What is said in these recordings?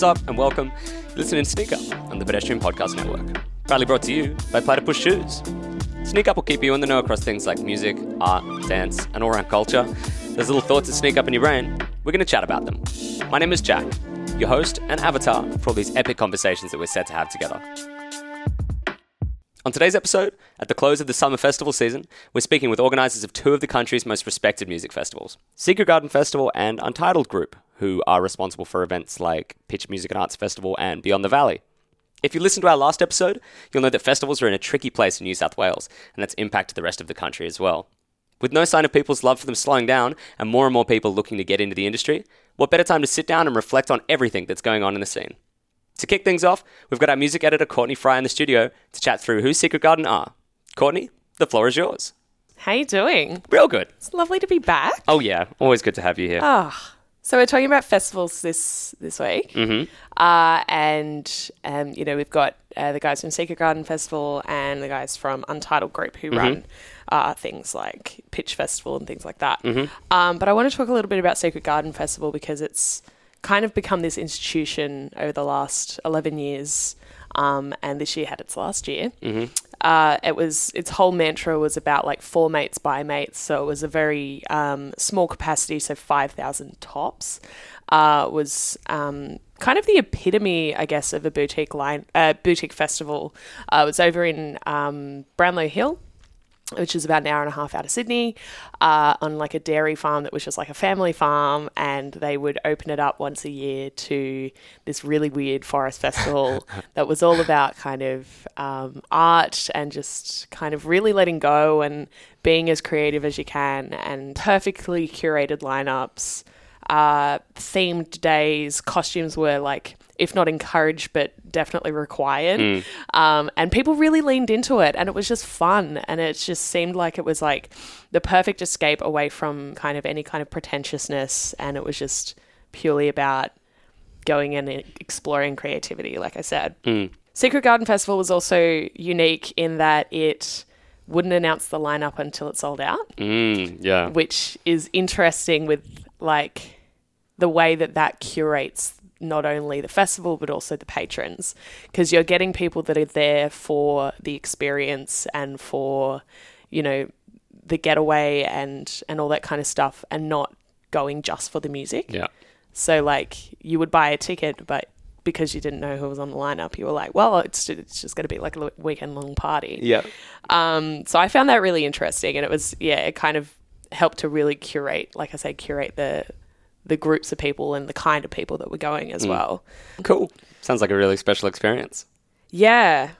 What's up and welcome. You're listening to Sneak Up on the Pedestrian Podcast Network. Proudly brought to you by Platypus Shoes. Sneak Up will keep you in the know across things like music, art, dance, and all around culture. There's little thoughts that sneak up in your brain. We're going to chat about them. My name is Jack, your host and avatar for all these epic conversations that we're set to have together. On today's episode, at the close of the summer festival season, we're speaking with organisers of two of the country's most respected music festivals Secret Garden Festival and Untitled Group, who are responsible for events like Pitch Music and Arts Festival and Beyond the Valley. If you listened to our last episode, you'll know that festivals are in a tricky place in New South Wales, and that's impacted the rest of the country as well. With no sign of people's love for them slowing down and more and more people looking to get into the industry, what better time to sit down and reflect on everything that's going on in the scene? To kick things off, we've got our music editor Courtney Fry in the studio to chat through who Secret Garden are. Courtney, the floor is yours. How you doing? Real good. It's lovely to be back. Oh yeah, always good to have you here. Ah, so we're talking about festivals this this week, mm-hmm. uh, and um, you know we've got uh, the guys from Secret Garden Festival and the guys from Untitled Group who run uh, things like Pitch Festival and things like that. Um, but I want to talk a little bit about Secret Garden Festival because it's kind of become this institution over the last eleven years, um, and this year had its last year. Uh, it was its whole mantra was about like for mates by mates, so it was a very um, small capacity, so five thousand tops. Uh, was um, kind of the epitome, I guess, of a boutique line, uh, boutique festival. Uh, it was over in um, Brownlow Hill, which is about an hour and a half out of Sydney, uh, on like a dairy farm that was just like a family farm, and they would open it up once a year to this really weird forest festival that was all about kind of um, art and just kind of really letting go and being as creative as you can, and perfectly curated lineups, uh, themed days, costumes were like. If not encouraged, but definitely required. Um, and people really leaned into it, and it was just fun. And it just seemed like it was like the perfect escape away from kind of any kind of pretentiousness. And it was just purely about going in and exploring creativity, like I said. Secret Garden Festival was also unique in that it wouldn't announce the lineup until it sold out, Mm, yeah. which is interesting with like the way that that curates not only the festival but also the patrons because you're getting people that are there for the experience and for you know the getaway and and all that kind of stuff and not going just for the music Yeah. so like you would buy a ticket, but because you didn't know who was on the lineup, you were like, well, it's it's just going to be like a weekend long party. Yeah. Um, so I found that really interesting, and it was yeah, it kind of helped to really curate, like I say, curate the the groups of people and the kind of people that were going as well. Cool. Sounds like a really special experience. Yeah,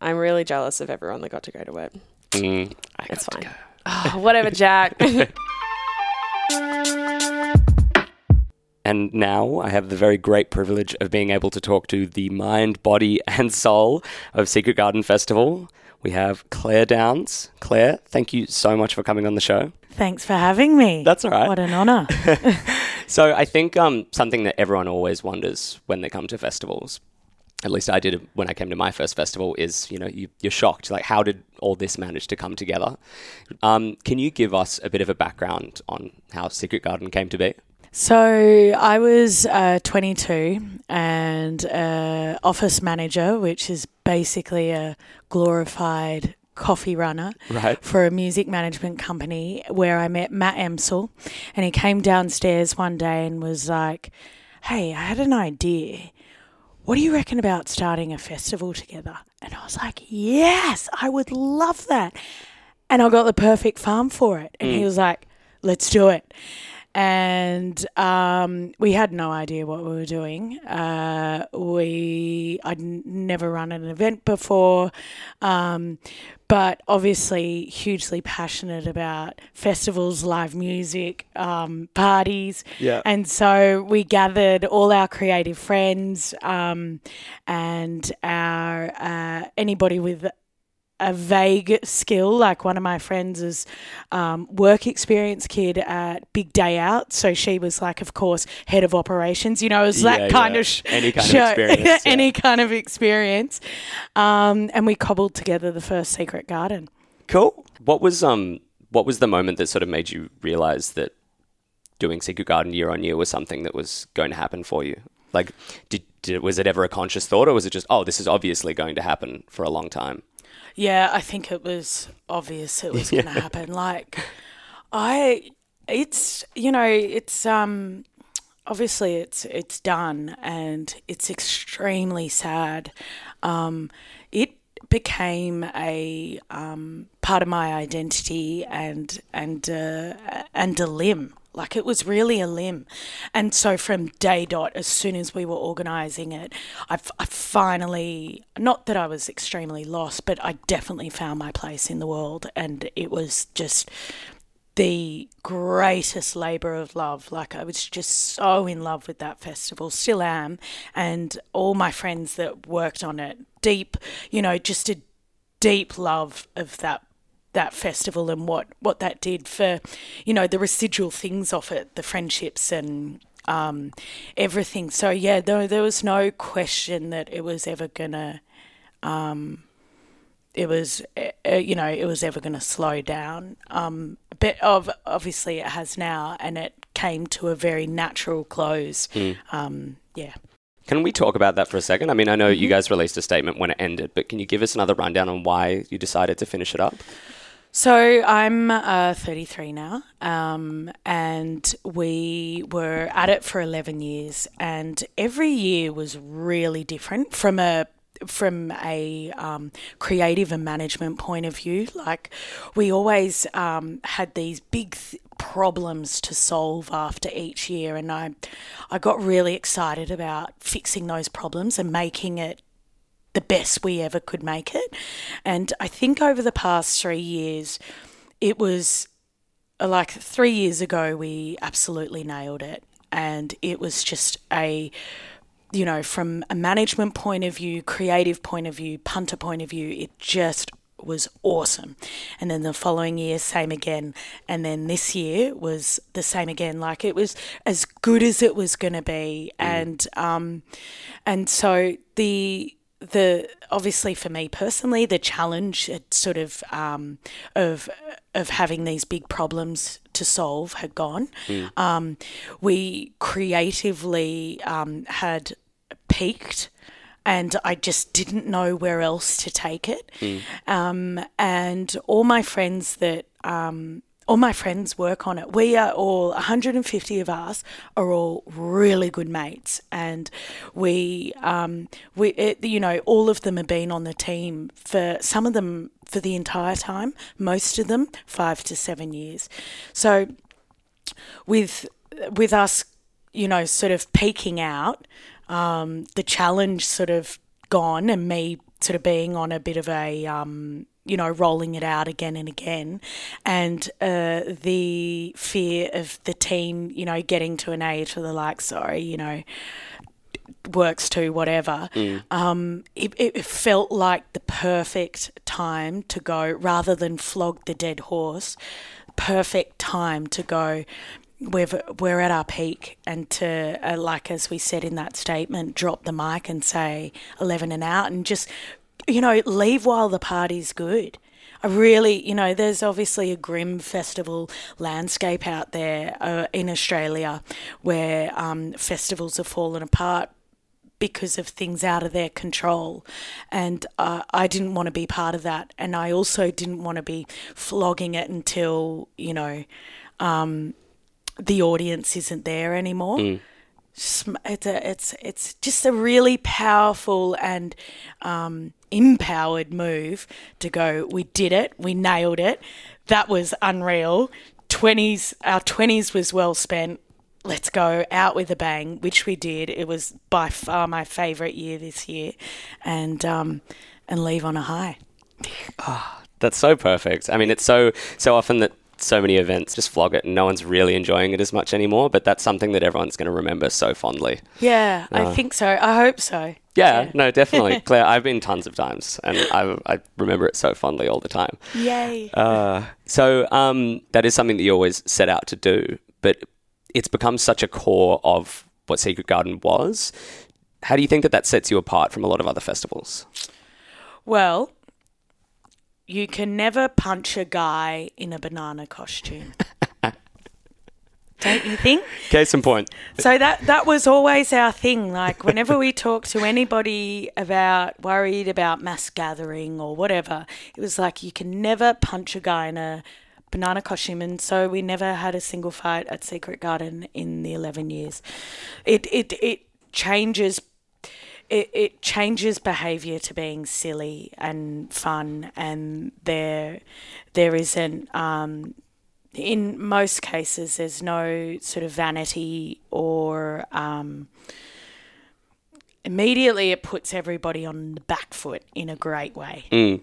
I'm really jealous of everyone that got to go to it. Mm, I It's got to fine. go. Oh, whatever, Jack. And now I have the very great privilege of being able to talk to the mind, body, and soul of Secret Garden Festival. We have Clare Downs. Clare, thank you so much for coming on the show. Thanks for having me. That's all right. What an honour. So I think um, something that everyone always wonders when they come to festivals, at least I did when I came to my first festival, is you know you, you're shocked like how did all this manage to come together? Um, can you give us a bit of a background on how Secret Garden came to be? So I was uh, 22 and uh, office manager, which is basically a glorified coffee runner Right. for a music management company where I met Matt Emsel. And he came downstairs one day and was like, Hey, I had an idea. What do you reckon about starting a festival together? And I was like, Yes, I would love that. And I got the perfect farm for it. And he was like, Let's do it. And um, we had no idea what we were doing. Uh, we I'd never run an event before, um, but obviously hugely passionate about festivals, live music, um, parties. Yeah. And so we gathered all our creative friends um, and our uh, anybody with a vague skill. Like one of my friends is um, work experience kid at Big Day Out, so she was like, of course, head of operations. You know, it was Yeah, that kind yeah. of sh- Any kind of show- experience, yeah. any kind of experience. Um, and we cobbled together the first Secret Garden. Cool. What was um what was the moment that sort of made you realize that doing Secret Garden year on year was something that was going to happen for you? Like, did did, was it ever a conscious thought, or was it just, oh, this is obviously going to happen for a long time? Yeah, I think it was obvious it was going to happen. Like, I, it's you know, it's um, obviously it's it's done, and it's extremely sad. Um, it became a um, part of my identity and and uh, and a limb. Like it was really a limb, and so from day dot, as soon as we were organising it, I, I finally not that I was extremely lost, but I definitely found my place in the world, and it was just the greatest labour of love. Like I was just so in love with that festival, still am, and all my friends that worked on it, deep, you know, just a deep love of that that festival and what what that did for, you know, the residual things off it, the friendships and um, everything. So yeah, there, there was no question that it was ever gonna. Um, it was, uh, you know, it was ever going to slow down. Um, but of obviously it has now, and it came to a very natural close. Um, yeah. Can we talk about that for a second? I mean, I know you guys released a statement when it ended, but can you give us another rundown on why you decided to finish it up? So I'm uh, 33 now, um, and we were at it for 11 years, and every year was really different from a from a um, creative and management point of view. Like we always um, had these big th- problems to solve after each year, and I I got really excited about fixing those problems and making it the best we ever could make it. And I think over the past three years, it was uh, like three years ago, we absolutely nailed it. And it was just a, you know, from a management point of view, creative point of view, punter point of view, it just was awesome. And then the following year, same again. And then this year was the same again. Like it was as good as it was going to be. And, um, and so the, the obviously for me personally the challenge sort of um, of of having these big problems to solve had gone. Um, we creatively um, had peaked. And I just didn't know where else to take it. Um, and all my friends that um, all my friends work on it. We are all 150 of us are all really good mates, and we um, we it, you know all of them have been on the team for some of them for the entire time, most of them five to seven years. So with with us, you know, sort of peaking out, um, the challenge sort of gone, and me sort of being on a bit of a um, you know, rolling it out again and again, and uh, the fear of the team, you know, getting to an age where they're like, sorry, you know, works too, whatever. Um, it, it felt like the perfect time to go rather than flog the dead horse. Perfect time to go. We've, we're at our peak, and to, uh, like as we said in that statement, drop the mic and say 11 and out, and just you know, leave while the party's good. I really, you know, there's obviously a grim festival landscape out there uh, in Australia where um, festivals have fallen apart because of things out of their control. And uh, I didn't want to be part of that. And I also didn't want to be flogging it until, you know, um, the audience isn't there anymore. Sm- It's a, it's it's just a really powerful and um, empowered move to go. We did it. We nailed it. That was unreal. Twenties, our twenties was well spent. Let's go out with a bang, which we did. It was by far my favourite year this year, and um, and leave on a high. That's so perfect. I mean, it's so so often that so many events just flog it and no one's really enjoying it as much anymore, but that's something that everyone's going to remember so fondly. Yeah, I think so. I hope so. Yeah, no, definitely. Clare, I've been tons of times and I, I remember it so fondly all the time. Yay. Uh, so um, that is something that you always set out to do, but it's become such a core of what Secret Garden was. How do you think that that sets you apart from a lot of other festivals? Well, you can never punch a guy in a banana costume. don't you think? Case in point. So that that was always our thing. Like whenever we talked to anybody about worried about mass gathering or whatever, it was like you can never punch a guy in a banana costume, and so we never had a single fight at Secret Garden in the eleven years. It it it changes. It, it changes behaviour to being silly and fun, and there there isn't um, in most cases, there's no sort of vanity or um, immediately it puts everybody on the back foot in a great way. Mm.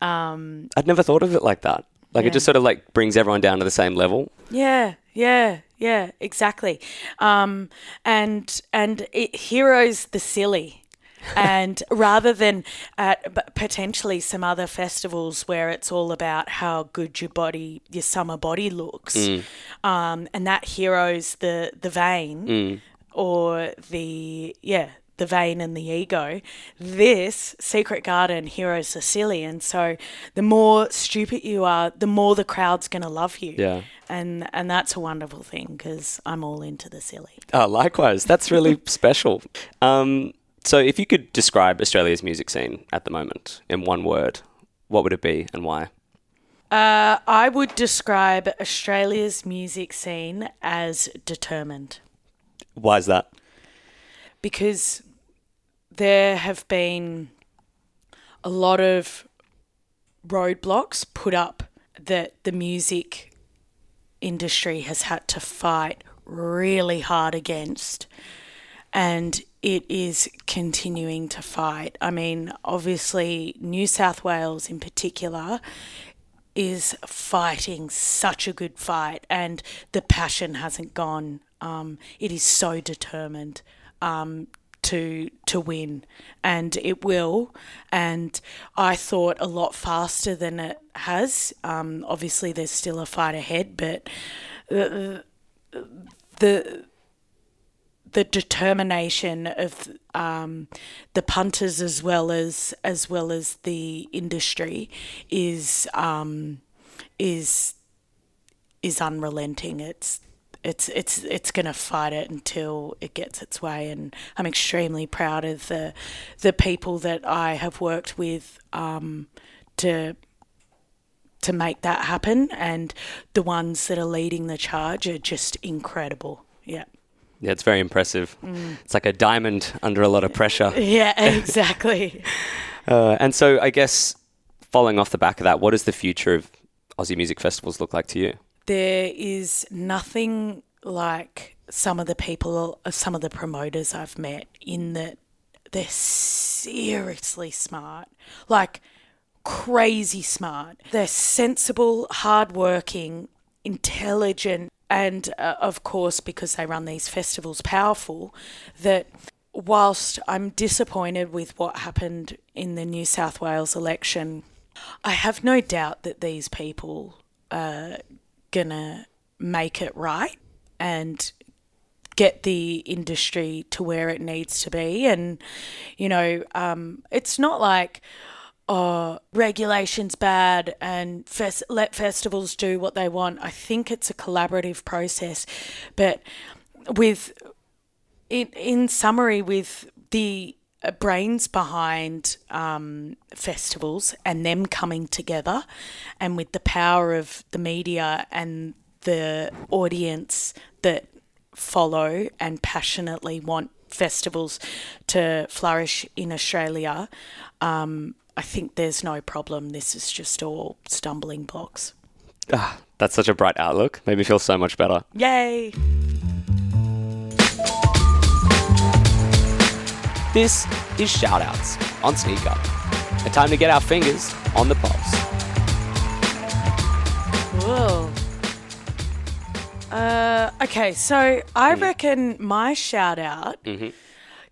Um, I'd never thought of it like that. Like Yeah. it just sort of like brings everyone down to the same level. yeah, yeah, yeah, exactly. Um, and and it heroes the silly. and rather than at potentially some other festivals where it's all about how good your body, your summer body looks, um, and that heroes the the vain or the yeah the vain and the ego. This Secret Garden silly, and so the more stupid you are, the more the crowd's gonna love you. Yeah. and and that's a wonderful thing because I'm all into the silly. Oh, likewise. That's really special. Um, so, if you could describe Australia's music scene at the moment in one word, what would it be and why? Uh, I would describe Australia's music scene as determined Why is that? because there have been a lot of roadblocks put up that the music industry has had to fight really hard against and it is continuing to fight. I mean, obviously, New South Wales in particular is fighting such a good fight, and the passion hasn't gone. Um, it is so determined um, to to win, and it will. And I thought a lot faster than it has. Um, obviously, there's still a fight ahead, but the the the determination of um, the punters as well as as well as the industry is um, is is unrelenting. It's it's it's it's going to fight it until it gets its way, and I'm extremely proud of the the people that I have worked with um, to to make that happen, and the ones that are leading the charge are just incredible. Yeah. Yeah, it's very impressive. It's like a diamond under a lot of pressure. Yeah, exactly. Uh, and so, I guess, following off the back of that, what does the future of Aussie music festivals look like to you? There is nothing like some of the people, uh, some of the promoters I've met in that they're seriously smart, like crazy smart. They're sensible, hardworking, intelligent, and uh, of course, because they run these festivals, powerful. That whilst I'm disappointed with what happened in the New South Wales election, I have no doubt that these people are gonna make it right and get the industry to where it needs to be. And, you know, um, it's not like, oh, regulation's bad and fes- let festivals do what they want. I think it's a collaborative process. But with, in, in summary, with the brains behind um, festivals and them coming together, and with the power of the media and the audience that follow and passionately want festivals to flourish in Australia, um, I think there's no problem. This is just all stumbling blocks. Ah, that's such a bright outlook. Made me feel so much better. Yay! This is Shoutouts on Sneaker. A time to get our fingers on the pulse. Whoa. Uh, okay, so I hmm. reckon my shout out mm-hmm.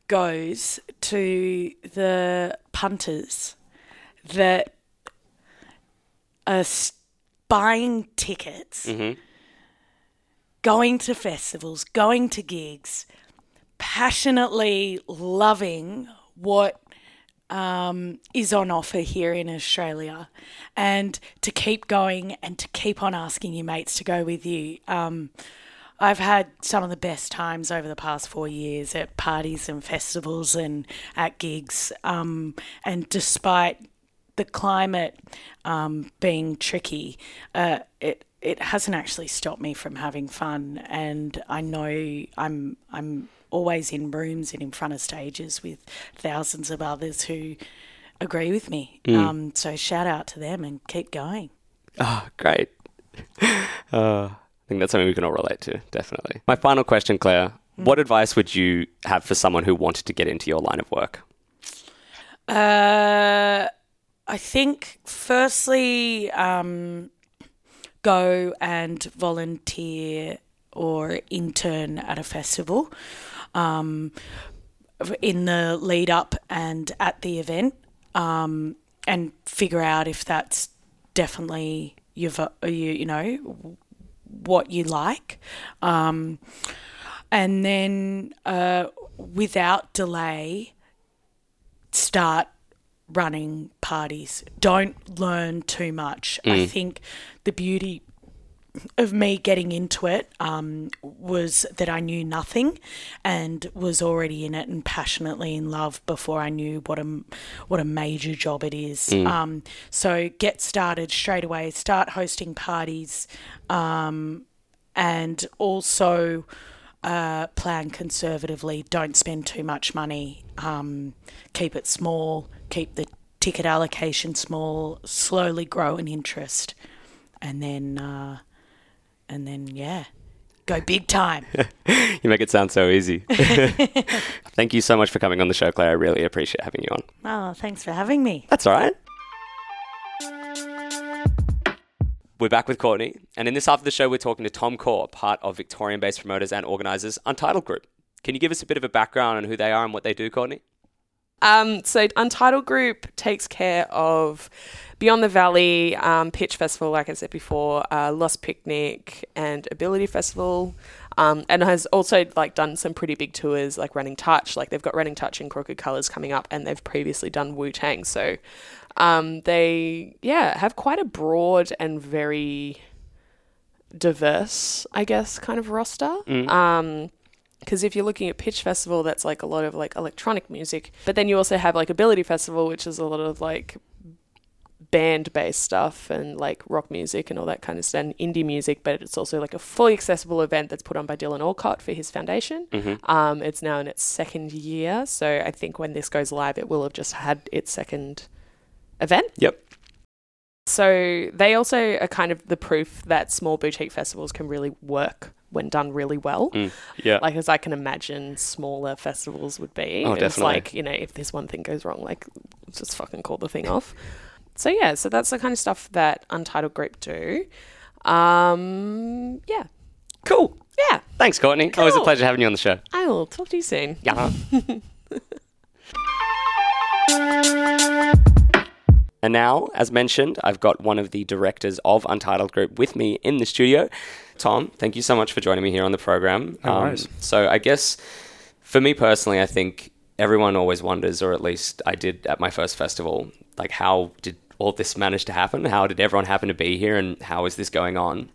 goes to the punters that are buying tickets, mm-hmm. going to festivals, going to gigs, passionately loving what um, is on offer here in Australia, and to keep going and to keep on asking your mates to go with you. Um, I've had some of the best times over the past four years at parties and festivals and at gigs. Um, and despite the climate um, being tricky, uh, it it hasn't actually stopped me from having fun. And I know I'm I'm always in rooms and in front of stages with thousands of others who agree with me. Um, so shout out to them and keep going. Oh, great. Uh, I think that's something we can all relate to, definitely. My final question, Clare. What advice would you have for someone who wanted to get into your line of work? Uh, I think firstly, um, go and volunteer or intern at a festival um, in the lead up and at the event, um, and figure out if that's definitely your vo- you you know what you like. Um, and then uh, without delay, start running parties. Don't learn too much. I think the beauty of me getting into it um, was that I knew nothing and was already in it and passionately in love before I knew what a what a major job it is. Um, so get started straight away. Start hosting parties, um, and also uh, plan conservatively. Don't spend too much money. Um, keep it small. Keep the ticket allocation small. Slowly grow an interest, and then uh, and then yeah, go big time. You make it sound so easy. Thank you so much for coming on the show, Clare. I really appreciate having you on. oh, thanks for having me. That's all right. We're back with Courtney, and in this half of the show, we're talking to Tom Caw, part of Victorian based promoters and organisers Untitled Group. Can you give us a bit of a background on who they are and what they do, Courtney? Um, so Untitled Group takes care of Beyond the Valley, um, Pitch Festival, like I said before, uh, Lost Picnic, and Ability Festival, um, and has also like done some pretty big tours, like Running Touch. Like they've got Running Touch in Crooked Colours coming up, and they've previously done Wu Tang. So um, they, yeah, have quite a broad and very diverse, I guess, kind of roster. Um, because if you're looking at Pitch Festival, that's like a lot of like electronic music, but then you also have like Ability Festival, which is a lot of like band based stuff and like rock music and all that kind of stuff and indie music, but it's also like a fully accessible event that's put on by Dylan Alcott for his foundation. Um, it's now in its second year, so I think when this goes live, it will have just had its second event. Yep. So they also are kind of the proof that small boutique festivals can really work when done really well. Yeah. Like as I can imagine smaller festivals would be. Oh, it's like, you know, if this one thing goes wrong, like just fucking call the thing off. So yeah, so that's the kind of stuff that Untitled Group do. Um yeah. cool. Yeah. Thanks, Courtney. Always a pleasure having you on the show. I will talk to you soon. Yeah. and now, as mentioned, I've got one of the directors of Untitled Group with me in the studio. Tom, thank you so much for joining me here on the program. Um, No worries. so, I guess for me personally, I think everyone always wonders, or at least I did at my first festival, like how did all this manage to happen? How did everyone happen to be here, and how is this going on?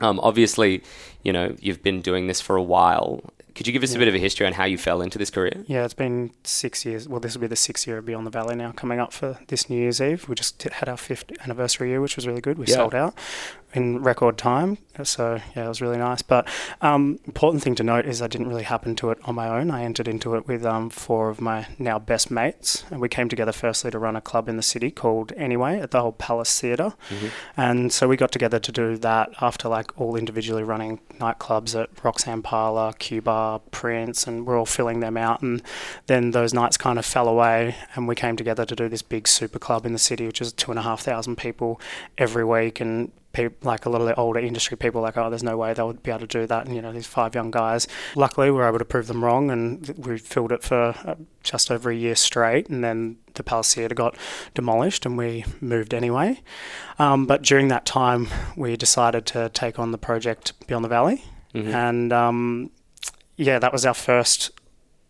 Um, obviously, you know, you've been doing this for a while. Could you give us a bit of a history on how you fell into this career? Yeah, it's been six years. Well, this will be the sixth year of Beyond the Valley now, coming up for this New Year's Eve. We just had our fifth anniversary year, which was really good. We Yeah. sold out in record time, so yeah, it was really nice. But um, important thing to note is I didn't really happen to it on my own. I entered into it with um, four of my now best mates, and we came together firstly to run a club in the city called Anyway at the old Palace Theatre, and so we got together to do that after like all individually running nightclubs at Roxanne Parlour, Cuba, Prince, and we're all filling them out. And then those nights kind of fell away, and we came together to do this big super club in the city, which is two and a half thousand people every week. And peop like a lot of the older industry people, like, oh, there's no way they would be able to do that. And you know, these five young guys. Luckily, we were able to prove them wrong, and we filled it for uh, just over a year straight. And then the Palace Theatre got demolished, and we moved anyway. Um, but during that time, we decided to take on the project Beyond the Valley, and um, yeah, that was our first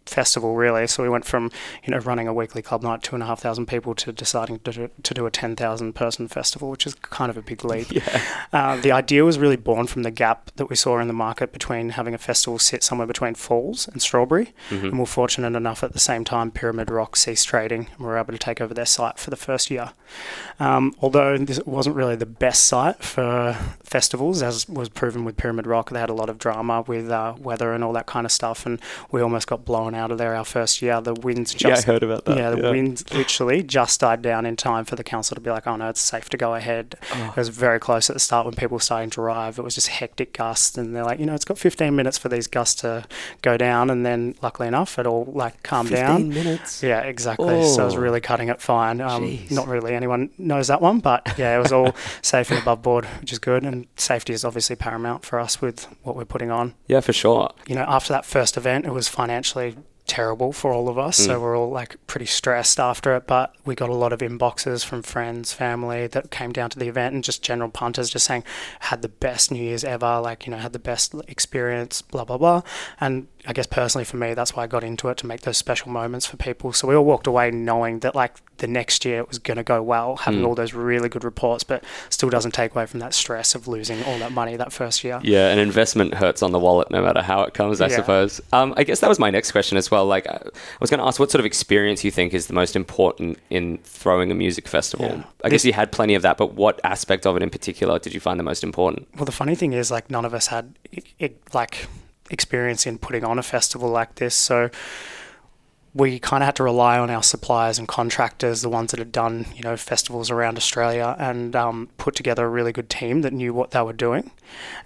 festival really. So we went from you know running a weekly club night, two and a half thousand people, to deciding to do, to do a ten thousand person festival, which is kind of a big leap. Yeah. Uh, the idea was really born from the gap that we saw in the market between having a festival sit somewhere between Falls and Strawberry, Mm-hmm. and we're fortunate enough at the same time Pyramid Rock ceased trading, and we were able to take over their site for the first year. Um, although this wasn't really the best site for festivals, as was proven with Pyramid Rock, they had a lot of drama with uh, weather and all that kind of stuff, and we almost got blown out of there our first year. The winds just Yeah, I heard about that. yeah, the winds literally just died down in time for the council to be like, oh no, it's safe to go ahead. Oh. It was very close at the start when people were starting to arrive. It was just hectic gusts, and they're like, you know, it's got 15 minutes for these gusts to go down, and then luckily enough, it all like calmed down. 15 minutes. Yeah, exactly. So it was Oh. really cutting it fine. Um, not really anyone knows that one, but yeah, it was all safe and above board, which is good. And safety is obviously paramount for us with what we're putting on Yeah, for sure. you know, after that first event, it was financially terrible for all of us. So we're all like pretty stressed after it. But we got a lot of inboxes from friends, family that came down to the event and just general punters just saying, had the best New Year's ever, like, you know, had the best experience, blah, blah, blah. And I guess personally for me, that's why I got into it to make those special moments for people. So we all walked away knowing that like the next year it was going to go well, having all those really good reports, but still doesn't take away from that stress of losing all that money that first year. Yeah, an investment hurts on the wallet no matter how it comes, I Yeah. suppose. Um, I guess that was my next question as well. Like, I was going to ask what sort of experience you think is the most important in throwing a music festival. Yeah. I guess you had plenty of that, but what aspect of it in particular did you find the most important? Well, the funny thing is, like, none of us had like experience in putting on a festival like this, so we kind of had to rely on our suppliers and contractors, the ones that had done, you know, festivals around Australia, and um, put together a really good team that knew what they were doing,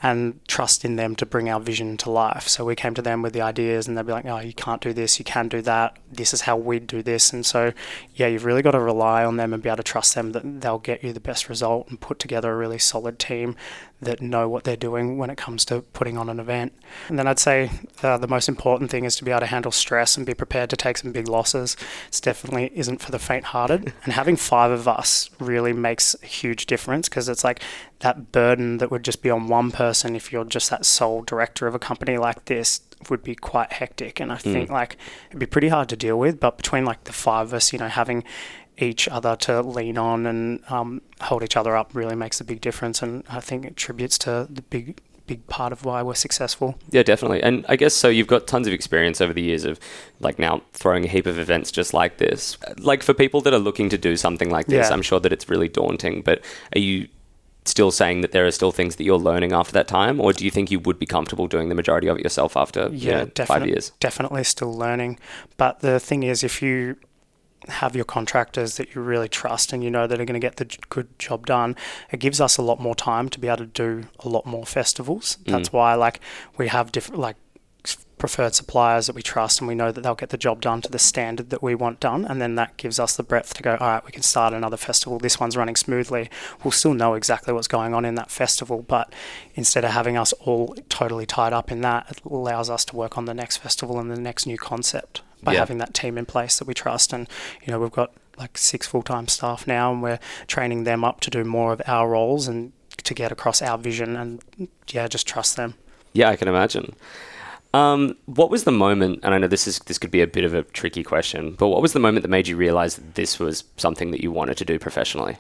and trust in them to bring our vision to life. So we came to them with the ideas, and they'd be like, "Oh, you can't do this, you can do that. This is how we do this." And so, yeah, you've really got to rely on them and be able to trust them that they'll get you the best result and put together a really solid team that know what they're doing when it comes to putting on an event. And then I'd say uh, the most important thing is to be able to handle stress and be prepared to take some big losses. It definitely isn't for the faint-hearted. And having five of us really makes a huge difference because it's like that burden that would just be on one person if you're just that sole director of a company like this would be quite hectic. And I think like it'd be pretty hard to deal with. But between like the five of us, you know, having each other to lean on and um, hold each other up really makes a big difference, and I think it attributes to the big big part of why we're successful. Yeah, definitely. And I guess so you've got tons of experience over the years of like now throwing a heap of events just like this. Like for people that are looking to do something like this, Yeah. I'm sure that it's really daunting, but are you still saying that there are still things that you're learning after that time or do you think you would be comfortable doing the majority of it yourself after you know, 5 definite- years? Definitely still learning, but the thing is, if you have your contractors that you really trust and you know that are going to get the good job done, it gives us a lot more time to be able to do a lot more festivals. That's mm. why, like, we have different like preferred suppliers that we trust and we know that they'll get the job done to the standard that we want done. And then that gives us the breadth to go all right we can start another festival. This one's running smoothly. We'll still know exactly what's going on in that festival but instead of having us all totally tied up in that it allows us to work on the next festival and the next new concept by Yeah. having that team in place that we trust. And you know we've got like six full-time staff now and we're training them up to do more of our roles and to get across our vision and yeah just trust them. Yeah, I can imagine. Um, what was the moment? And I know this is this could be a bit of a tricky question, but what was the moment that made you realize that this was something that you wanted to do professionally?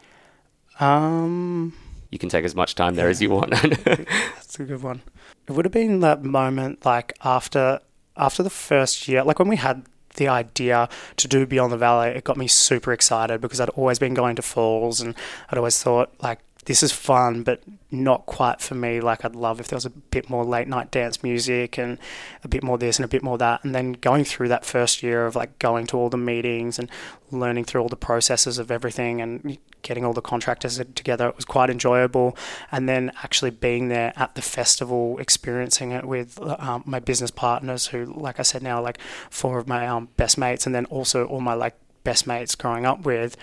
um You can take as much time there as you want. That's a good one. It would have been that moment like after after the first year, like when we had the idea to do Beyond the Valley, it got me super excited because I'd always been going to falls and I'd always thought like this is fun but not quite for me. Like I'd love if there was a bit more late night dance music and a bit more this and a bit more that. And then going through that first year of like going to all the meetings and learning through all the processes of everything and getting all the contractors together, it was quite enjoyable. And then actually being there at the festival, experiencing it with um, my business partners, who, like I said, now like four of my um, best mates, and then also all my like best mates growing up with,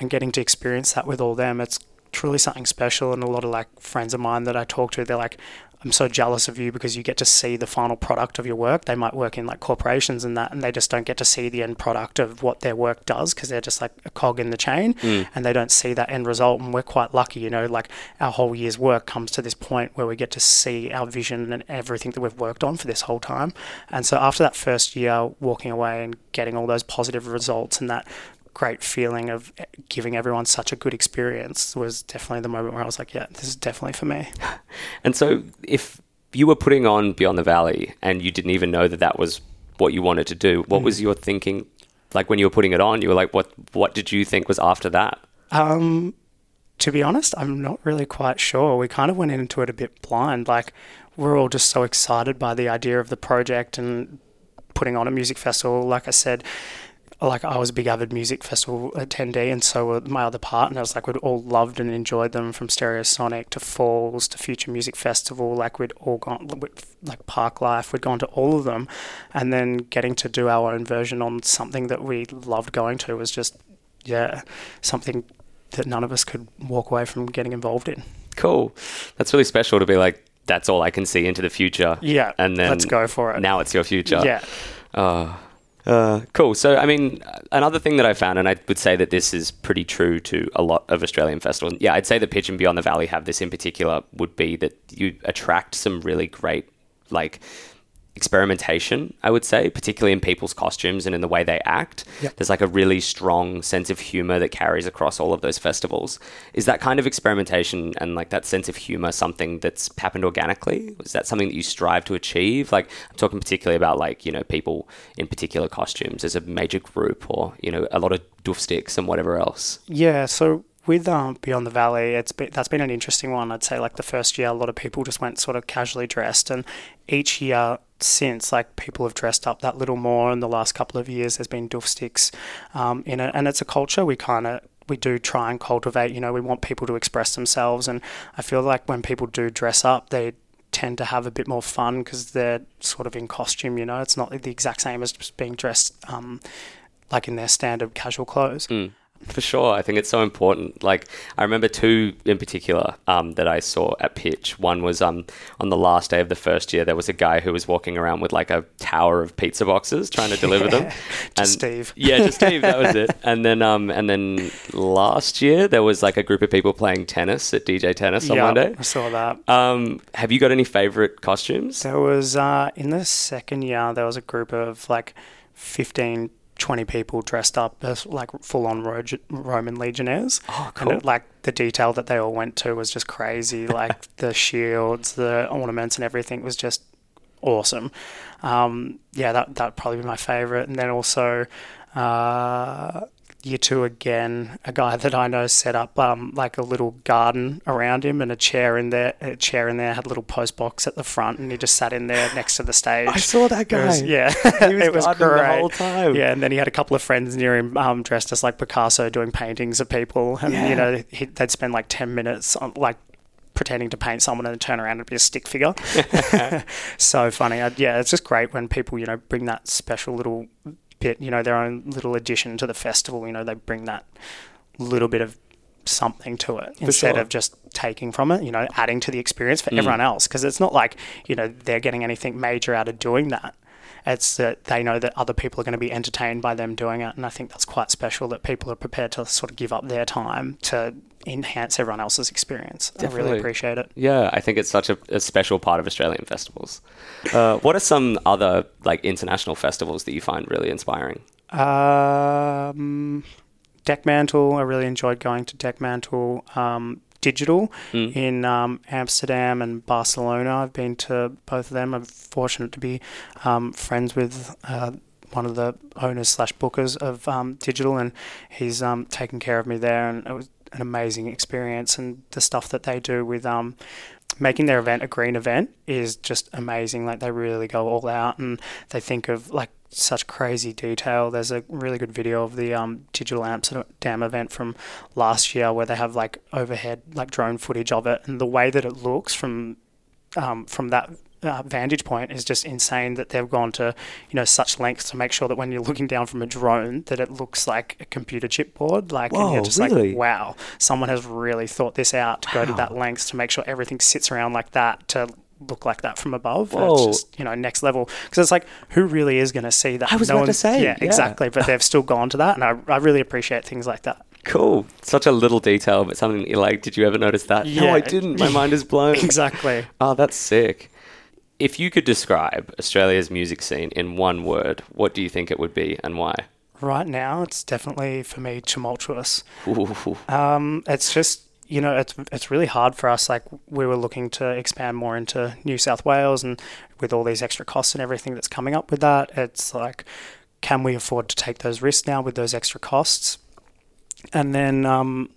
and getting to experience that with all them. It's truly something special and a lot of like friends of mine that I talk to they're like I'm so jealous of you because you get to see the final product of your work. They might work in like corporations and that, and they just don't get to see the end product of what their work does because they're just like a cog in the chain mm. and they don't see that end result. And we're quite lucky, you know, like our whole year's work comes to this point where we get to see our vision and everything that we've worked on for this whole time. And so after that first year, walking away and getting all those positive results and that great feeling of giving everyone such a good experience was definitely the moment where I was like, yeah, this is definitely for me. And so, if you were putting on Beyond the Valley and you didn't even know that that was what you wanted to do, what was your thinking? Like when you were putting it on, you were like, "What? What did you think was after that?" Um, to be honest, I'm not really quite sure. We kind of went into it a bit blind. Like, we're all just so excited by the idea of the project and putting on a music festival. Like I said, like I was a big avid music festival attendee, and so were my other partners. Like we'd all loved and enjoyed them, from Stereosonic to Falls to Future Music Festival. Like we'd all gone, like Parklife. We'd gone to all of them, and then getting to do our own version on something that we loved going to was just, yeah, something that none of us could walk away from getting involved in. Cool. That's really special to be like, "That's all I can see into the future." Yeah, and then let's go for it. Now it's your future. Yeah. Uh, uh, cool. So, I mean, another thing that I found, and I would say that this is pretty true to a lot of Australian festivals. Yeah, I'd say that and Beyond the Valley have this in particular, would be that you attract some really great, like, experimentation, I would say, particularly in people's costumes and in the way they act. Yep. There's like a really strong sense of humor that carries across all of those festivals. Is that kind of experimentation and like that sense of humor something that's happened organically? Is that something that you strive to achieve? Like I'm talking particularly about like, you know, people in particular costumes as a major group or, you know, a lot of doof sticks and whatever else. Yeah, so with um, Beyond the Valley, it's been, that's been an interesting one. I'd say like the first year, a lot of people just went sort of casually dressed, and each year since, like people have dressed up that little more. In the last couple of years, there's been doof sticks um, in it, and it's a culture we kind of we do try and cultivate. You know, we want people to express themselves, and I feel like when people do dress up, they tend to have a bit more fun because they're sort of in costume. You know, it's not the exact same as just being dressed um, like in their standard casual clothes. Mm. For sure, I think it's so important. Like I remember two in particular um, that I saw at pitch. One was um, on the last day of the first year. There was a guy who was walking around with like a tower of pizza boxes trying to deliver them. Just Steve. Yeah, just Steve. That was it. And then um, and then last year there was like a group of people playing tennis at DJ Tennis on Yeah, Monday. I saw that. Um, have you got any favorite costumes? There was uh, in the second year there was a group of like 15, 20 people dressed up as like full on Ro- Roman legionnaires. Oh, And it, like the detail that they all went to was just crazy. Like the shields, the ornaments, and everything was just awesome. Um, yeah, that that would probably be my favorite. And then also. Uh, Year two again, a guy that I know set up um, like a little garden around him and a chair in there. A chair in there had a little post box at the front, and he just sat in there next to the stage. I saw that It was- guy. yeah, He was it was great the whole time. Yeah, and then he had a couple of friends near him, um, dressed as like Picasso, doing paintings of people, and Yeah. you know he, they'd spend like ten minutes on like pretending to paint someone and then turn around and be a stick figure. so funny. I, yeah, it's just great when people you know bring that special little bit, you know, their own little addition to the festival. You know, they bring that little bit of something to it instead sure. of just taking from it, you know, adding to the experience for mm. everyone else. Because it's not like, you know, they're getting anything major out of doing that. It's that they know that other people are going to be entertained by them doing it. And I think that's quite special that people are prepared to sort of give up their time to enhance everyone else's experience. I really appreciate it. Yeah, I think it's such a, a special part of Australian festivals. Uh, what are some other like international festivals that you find really inspiring? Um, Dekmantel, I really enjoyed going to Dekmantel. Um, DGTL Mm. in um, Amsterdam and Barcelona. I've been to both of them. I'm fortunate to be um, friends with uh, one of the owners slash bookers of um, DGTL, and he's um, taken care of me there, and it was an amazing experience. And the stuff that they do with um, making their event a green event is just amazing. Like they really go all out, and they think of like such crazy detail. There's a really good video of the um, DGTL Amsterdam event from last year where they have like overhead like drone footage of it, and the way that it looks from um, from that uh, vantage point is just insane. That they've gone to you know such lengths to make sure that when you're looking down from a drone, that it looks like a computer chipboard. Like and you're just really? like, wow, someone has really thought this out to go to that lengths to make sure everything sits around like that to look like that from above. Whoa. It's just you know next level because it's like who really is going to see that? I was about to say, yeah, yeah. exactly. But they've still gone to that, and I, I really appreciate things like that. Cool. Such a little detail, but something that you're like, did you ever notice that? No, Yeah. I didn't. My mind is blown. Exactly. Oh, that's sick. If you could describe Australia's music scene in one word, what do you think it would be and why? Right now, it's definitely for me tumultuous. Um, it's just you know it's it's really hard for us. Like we were looking to expand more into New South Wales, and with all these extra costs and everything that's coming up with that, it's like, can we afford to take those risks now with those extra costs? And then, um,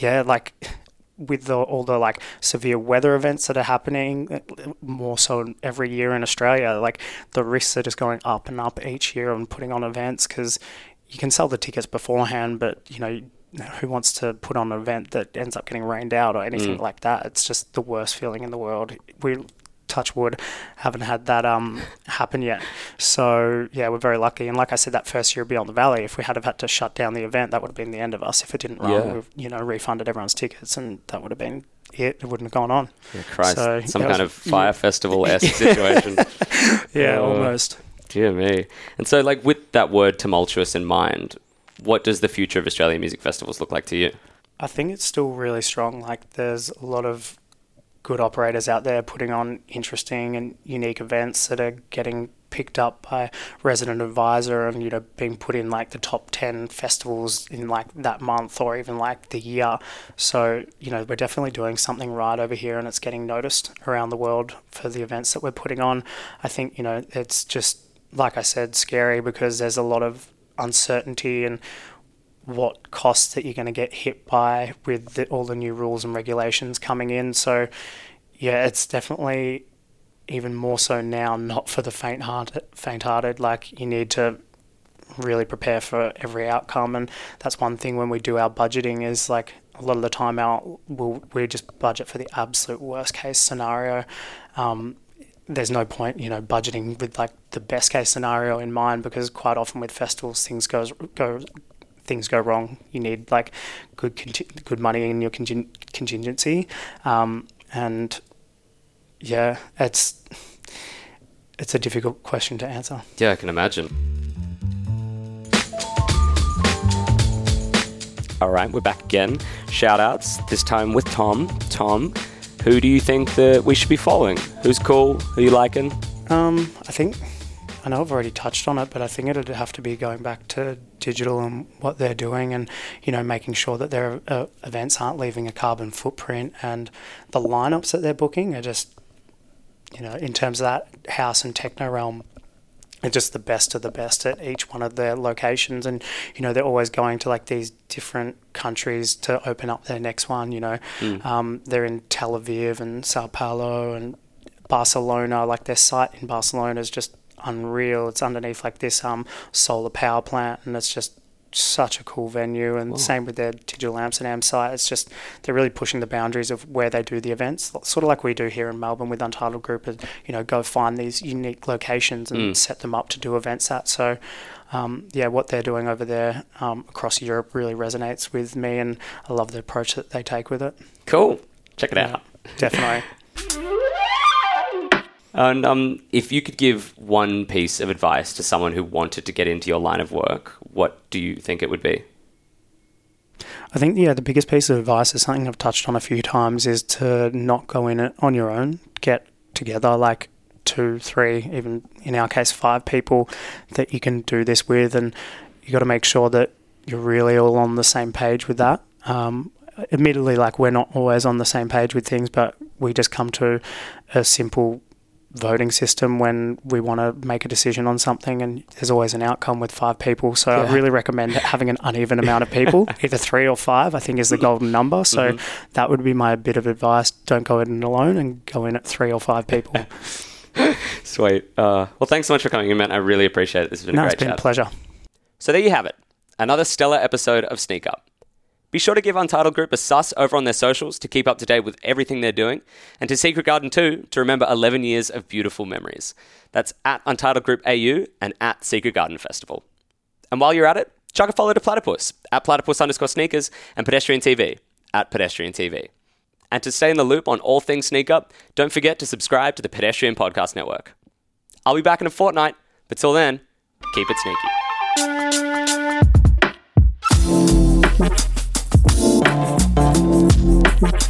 yeah, like with the, all the like severe weather events that are happening uh, more so every year in Australia, like the risks are just going up and up each year on putting on events because you can sell the tickets beforehand, but you know who wants to put on an event that ends up getting rained out or anything like that? It's just the worst feeling in the world. We touch wood haven't had that um happen yet so yeah we're very lucky and like i said that first year beyond the valley if we had have had to shut down the event that would have been the end of us if it didn't run Yeah. we've you know refunded everyone's tickets and that would have been it it wouldn't have gone on Yeah, Christ. So, Some yeah, kind it of was- fire festival esque situation. yeah Uh, almost Dear me. And so, like, with that word tumultuous in mind, what does the future of Australian music festivals look like to you? I think it's still really strong. Like there's a lot of good operators out there putting on interesting and unique events that are getting picked up by resident advisor and you know being put in like the top 10 festivals in like that month or even like the year. So you know we're definitely doing something right over here and it's getting noticed around the world for the events that we're putting on. I think you know it's just like i said scary because there's a lot of uncertainty and what costs that you're going to get hit by with the, all the new rules and regulations coming in. So, yeah, it's definitely even more so now not for the faint-hearted. Faint-hearted, like you need to really prepare for every outcome, and that's one thing when we do our budgeting is like a lot of the time our we'll, we just budget for the absolute worst case scenario. Um, there's no point, you know, budgeting with like the best case scenario in mind because quite often with festivals things goes go things go wrong. You need like good conti- good money in your contin- contingency, um, and yeah, it's it's a difficult question to answer. Yeah, I can imagine. All right, we're back again. Shout outs, this time with Tom. Tom, who do you think that we should be following? Who's cool? Who you liking? Um, I think I know I've already touched on it, but I think it'd have to be going back to DGTL and what they're doing, and you know, making sure that their uh, events aren't leaving a carbon footprint, and the lineups that they're booking are just, you know, in terms of that house and techno realm. Are just the best of the best at each one of their locations, and you know they're always going to like these different countries to open up their next one. You know, um, they're in Tel Aviv and Sao Paulo and Barcelona, like their site in Barcelona is just unreal. It's underneath like this um solar power plant, and it's just such a cool venue. And same with their DGTL Amsterdam site. It's just they're really pushing the boundaries of where they do the events, sort of like we do here in Melbourne with Untitled Group. And, you know, go find these unique locations and set them up to do events at. So. Um, yeah, what they're doing over there um, across Europe really resonates with me, and I love the approach that they take with it. Cool. Check it out. Definitely. And um, if you could give one piece of advice to someone who wanted to get into your line of work, what do you think it would be? I think yeah, the biggest piece of advice is something I've touched on a few times is to not go in it on your own. Get together like two, three, even in our case five people that you can do this with, and you got to make sure that you're really all on the same page with that. Um, admittedly, like we're not always on the same page with things, but we just come to a simple voting system when we want to make a decision on something and there's always an outcome with five people so i really recommend having an uneven amount of people either three or five i think is the golden number so that would be my bit of advice don't go in alone and go in at three or five people Sweet. Uh, well, thanks so much for coming in, man. I really appreciate it. This has been no a it's great been chat. a pleasure So there you have it. Another stellar episode of Sneak Up. Be sure to give Untitled Group a sus over on their socials to keep up to date with everything they're doing, and to Secret Garden too to remember 11 years of beautiful memories. That's at Untitled Group AU and at Secret Garden Festival. And while you're at it, chuck a follow to Platypus at Platypus underscore sneakers and Pedestrian TV at Pedestrian TV. And to stay in the loop on all things sneaker, don't forget to subscribe to the Pedestrian Podcast Network. I'll be back in a fortnight, but till then, keep it sneaky. Network.